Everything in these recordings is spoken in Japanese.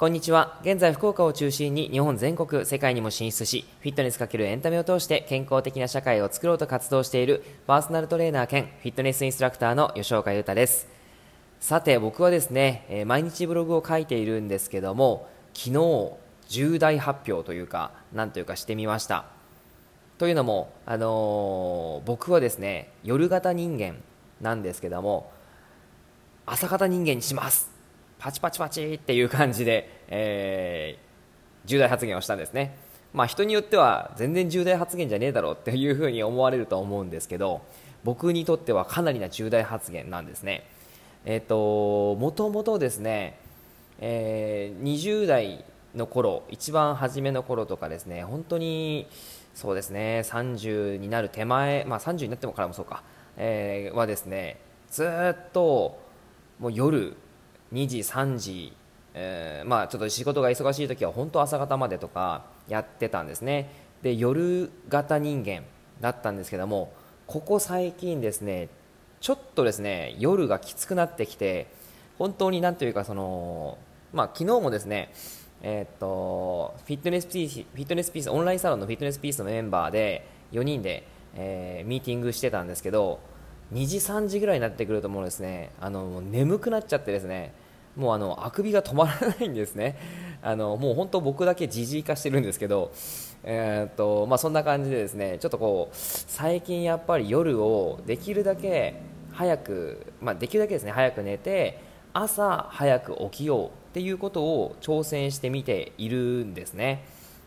こんにちは。現在、福岡を中心に日本全国、世界にも進出し、フィットネスかけるエンタメを通して健康的な社会を作ろうと活動しているパーソナルトレーナー兼フィットネスインストラクターの吉岡優太です。さて、僕はですね、え、毎日ブログを書いているんですけども、昨日、重大発表というか、なんというかしてみました。というのも、あのー、僕はですね、夜型人間なんですけども、朝型人間にしますパチパチパチっていう感じで、えー、重大発言をしたんですね。まあ、人によっては全然重大発言じゃねえだろうっていうふうに思われると思うんですけど僕にとってはかなりな重大発言なんですね。えっ、ー、ともともとですね、えー、20代の頃一番初めの頃とかですね本当にそうですね30になる手前、まあ、30になってもからもそうか、えー、はですねずっともう夜2時3時、えー、まあちょっと仕事が忙しい時は本当朝方までとかやってたんですね。で夜型人間だったんですけどもここ最近ですねちょっとですね夜がきつくなってきて本当になんというかそのまあ昨日もですねえー、っとフィットネスピーフィットネスピースオンラインサロンのフィットネスピースのメンバーで4人で、えー、ミーティングしてたんですけど2時3時ぐらいになってくるともうですねあの眠くなっちゃってですねもうあのあくびが止まらないんですね。あのもう本当僕だけじじい化してるんですけど、えー、っとまあ、そんな感じでですねちょっとこう最近やっぱり夜をできるだけ早く、まあ、できるだけですね早く寝て朝早く起きようっていうことを挑戦してみているんですね。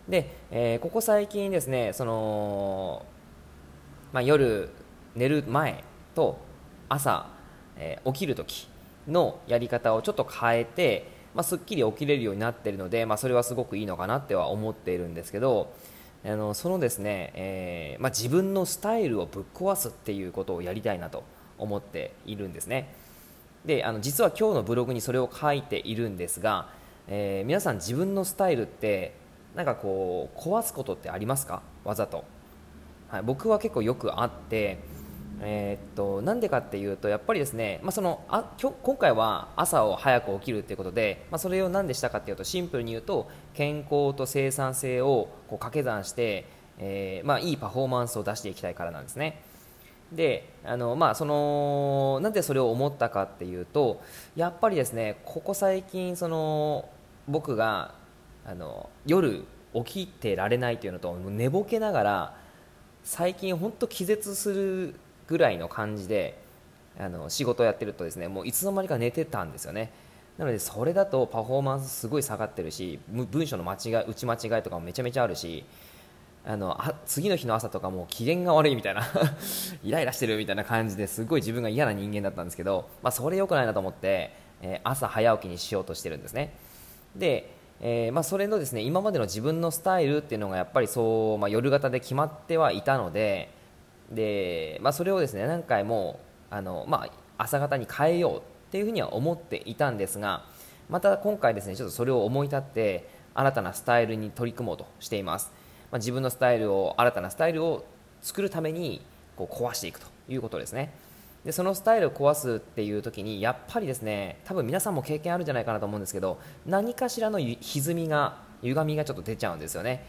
で、えー、ここ最近ですねその、まあ、夜寝る前と朝、えー、起きるときのやり方をちょっと変えて、まあ、すっきり起きれるようになっているので、まあ、それはすごくいいのかなっては思っているんですけどあのそのですね、えー、まあ、自分のスタイルをぶっ壊すっていうことをやりたいなと思っているんですね。であの実は今日のブログにそれを書いているんですが、えー、皆さん自分のスタイルってなんかこう壊すことってありますか？わざと、はい、僕は結構よくあってえー、っとなんでかっていうとやっぱりですね、まあ、そのあ今日今回は朝を早く起きるということで、まあ、それを何でしたかっていうとシンプルに言うと健康と生産性をこう掛け算して、えーまあ、いいパフォーマンスを出していきたいからなんですね。であのまあ、そのなんでそれを思ったかっていうとやっぱりですねここ最近その僕があの夜起きてられないというのと寝ぼけながら最近本当気絶するぐらいの感じであの仕事をやってるとですねもういつの間にか寝てたんですよね。なのでそれだとパフォーマンスすごい下がってるし文章の間違い打ち間違いとかもめちゃめちゃあるしあのあ次の日の朝とかも機嫌が悪いみたいな イライラしてるみたいな感じですごい自分が嫌な人間だったんですけど、まあ、それ良くないなと思って、えー、朝早起きにしようとしてるんですね。で、えー、まあ、それのですね今までの自分のスタイルっていうのがやっぱりそう、まあ、夜型で決まってはいたのでで、まあ、それをですね何回もあの、まあ、朝方に変えようっていうふうには思っていたんですがまた今回ですねちょっとそれを思い立って新たなスタイルに取り組もうとしています、まあ、自分のスタイルを新たなスタイルを作るためにこう壊していくということですね。でそのスタイルを壊すっていう時にやっぱりですね多分皆さんも経験あるんじゃないかなと思うんですけど何かしらの歪みが歪みがちょっと出ちゃうんですよね。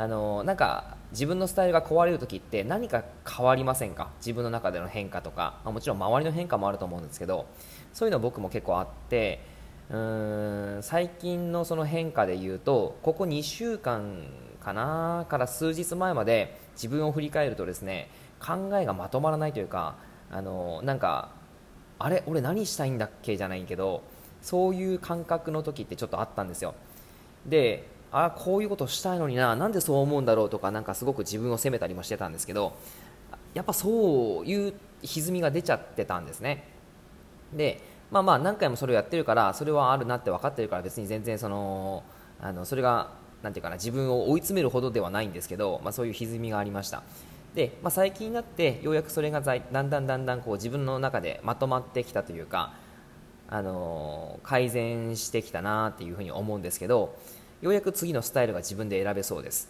あのなんか自分のスタイルが壊れる時って何か変わりませんか？自分の中での変化とか、まあ、もちろん周りの変化もあると思うんですけどそういうの僕も結構あってうーん最近のその変化で言うとここ2週間かなから数日前まで自分を振り返るとですね考えがまとまらないというかあのなんかあれ？俺何したいんだっけ？じゃないけどそういう感覚の時ってちょっとあったんですよ。であこういうことしたいのにななんでそう思うんだろうとかなんかすごく自分を責めたりもしてたんですけどやっぱそういう歪みが出ちゃってたんですね。でまあまあ何回もそれをやってるからそれはあるなって分かってるから別に全然そのあのそれがなていうかな自分を追い詰めるほどではないんですけど、まあ、そういう歪みがありました。で、まあ、最近になってようやくそれがだんだんだんだんこう自分の中でまとまってきたというかあの改善してきたなっていうふうに思うんですけどようやく次のスタイルが自分で選べそうです、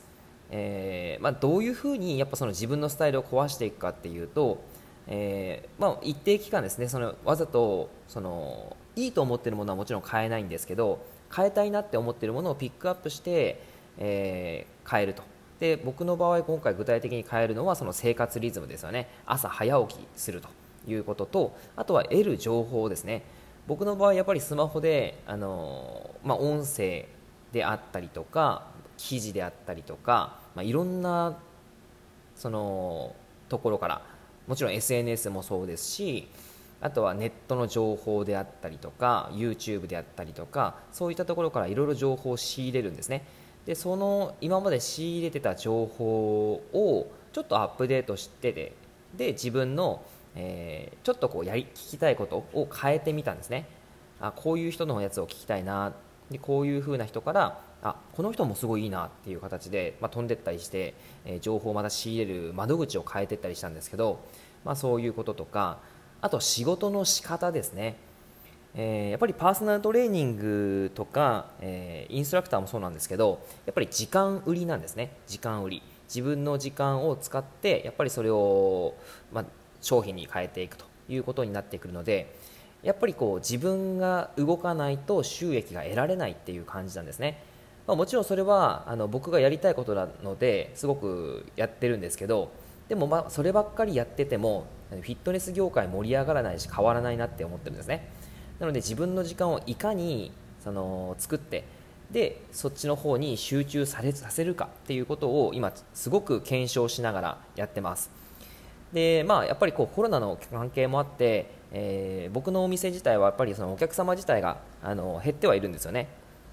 えー、まあ、どういうふうにやっぱその自分のスタイルを壊していくかっていうと、えー、まあ、一定期間ですねそのわざとそのいいと思っているものはもちろん変えないんですけど変えたいなって思っているものをピックアップして、えー、変えると。で僕の場合今回具体的に変えるのはその生活リズムですよね。朝早起きすると。いうこととあとは得る情報ですね。僕の場合やっぱりスマホであの、まあ、音声であったりとか記事であったりとか、まあ、いろんなそのところからもちろん SNS もそうですしあとはネットの情報であったりとか YouTube であったりとかそういったところからいろいろ情報を仕入れるんですね。でその今まで仕入れてた情報をちょっとアップデートしててで自分の、えー、ちょっとこうやり聞きたいことを変えてみたんですね。あこういう人のやつを聞きたいなでこういう風な人からあこの人もすごいいいなっていう形で、まあ、飛んでったりして、えー、情報をまた仕入れる窓口を変えてったりしたんですけど、まあ、そういうこととかあと仕事の仕方ですね。えー、やっぱりパーソナルトレーニングとか、えー、インストラクターもそうなんですけどやっぱり時間売りなんですね。時間売り。自分の時間を使ってやっぱりそれを、まあ、商品に変えていくということになってくるのでやっぱりこう自分が動かないと収益が得られないっていう感じなんですね、まあ、もちろんそれはあの僕がやりたいことなのですごくやってるんですけどでもまあそればっかりやっててもフィットネス業界盛り上がらないし変わらないなって思ってるんですね。なので自分の時間をいかにその作ってでそっちの方に集中されさせるかっていうことを今すごく検証しながらやってます。でまあやっぱりこうコロナの関係もあって、えー、僕のお店自体はやっぱりそのお客様自体があの減ってはいるんですよね。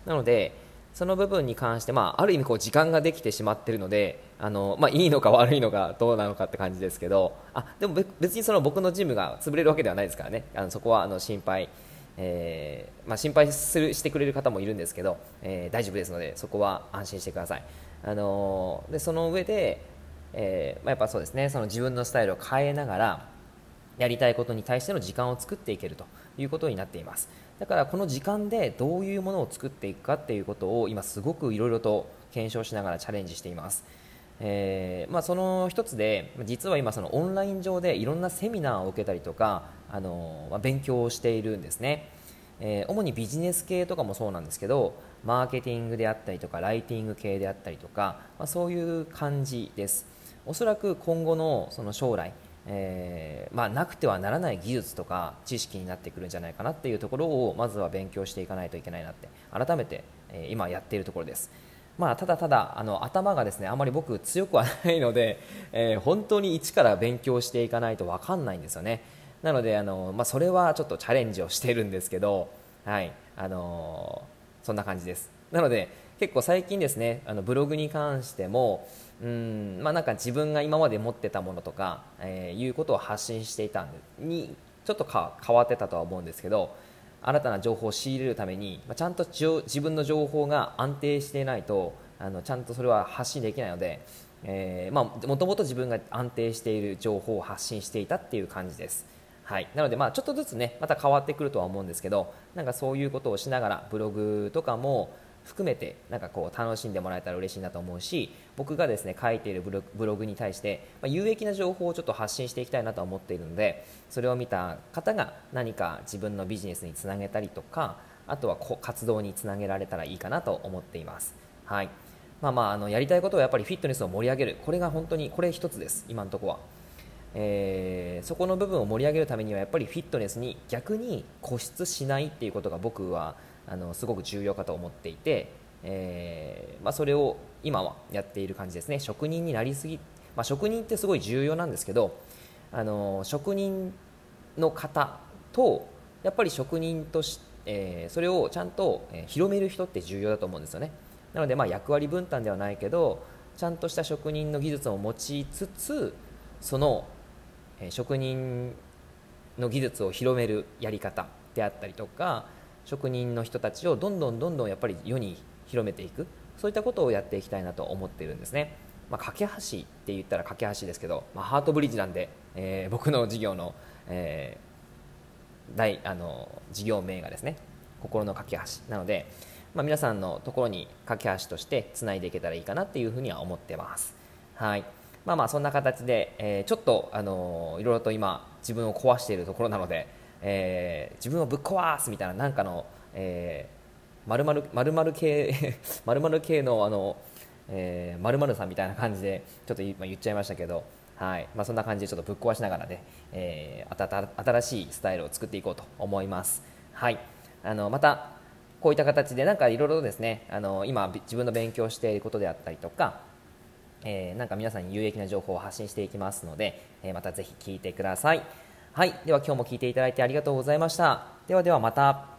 なのでその部分に関して、まあ、ある意味こう時間ができてしまっているのであの、まあ、いいのか 悪いのかどうなのかって感じですけどあでも別にその僕のジムが潰れるわけではないですからね。あのそこはあの心配えー、まあ、心配するしてくれる方もいるんですけど、えー、大丈夫ですのでそこは安心してください、あの、でその上で、えま、やっぱそうですね。その自分のスタイルを変えながらやりたいことに対しての時間を作っていけるということになっています。だからこの時間でどういうものを作っていくかっていうことを今すごくいろいろと検証しながらチャレンジしています。えー、まあ、その一つで実は今そのオンライン上でいろんなセミナーを受けたりとかあの、まあ、勉強をしているんですね、えー、主にビジネス系とかもそうなんですけどマーケティングであったりとかライティング系であったりとか、まあ、そういう感じです。おそらく今後のその将来えー、まあ、なくてはならない技術とか知識になってくるんじゃないかなっていうところをまずは勉強していかないといけないなって改めて、えー、今やっているところです。まあ、ただただあの頭がですねあまり僕強くはないので、えー、本当に一から勉強していかないと分かんないんですよねなのであの、まあ、それはちょっとチャレンジをしてるんですけど、はいあの、そんな感じですなので結構最近ですねあのブログに関してもうんまあ、なんか自分が今まで持ってたものとか、えー、いうことを発信していたんにちょっとか変わってたとは思うんですけど新たな情報を仕入れるために、まあ、ちゃんと自分の情報が安定していないとあのちゃんとそれは発信できないので、え、まあ、もともと自分が安定している情報を発信していたっていう感じです。はい、なので、まあ、ちょっとずつねまた変わってくるとは思うんですけどなんかそういうことをしながらブログとかも含めてなんかこう楽しんでもらえたら嬉しいなと思うし僕がですね書いているブログに対して、ま、有益な情報をちょっと発信していきたいなと思っているのでそれを見た方が何か自分のビジネスにつなげたりとかあとは活動につなげられたらいいかなと思っています。はいまあまあ、あのやりたいことはやっぱりフィットネスを盛り上げるこれが本当にこれ一つです今のところは。えー、そこの部分を盛り上げるためにはやっぱりフィットネスに逆に固執しないっていうことが僕はあのすごく重要かと思っていて、えー、まあ、それを今はやっている感じですね。職人になりすぎ、まあ、職人ってすごい重要なんですけどあの職人の方とやっぱり職人として、えー、それをちゃんと広める人って重要だと思うんですよね。なのでまあ役割分担ではないけどちゃんとした職人の技術を持ちつつその職人の技術を広めるやり方であったりとか職人の人たちをどんどんどんどんやっぱり世に広めていく。そういったことをやっていきたいなと思っているんですね、まあ、架け橋って言ったら架け橋ですけど、まあ、ハートブリッジなんで、えー、僕の事業の、えー、大あの事業名がですね心の架け橋なので、まあ、皆さんのところに架け橋としてつないでいけたらいいかなっていうふうには思ってます。はい。まあまあそんな形で、えー、ちょっとあのいろいろと今自分を壊しているところなのでえー、自分をぶっ壊すみたいななんかの、えー、〇〇〇〇系 〇〇系のあの、えー、〇〇さんみたいな感じでちょっと今言っちゃいましたけど、はいまあ、そんな感じでちょっとぶっ壊しながらね、えー、新しいスタイルを作っていこうと思います。はい、あのまたこういった形でなんかいろいろですねあの今自分の勉強していることであったりとか、えー、なんか皆さんに有益な情報を発信していきますので、えー、またぜひ聞いてください。はい、では今日も聞いていただいてありがとうございました。ではではまた。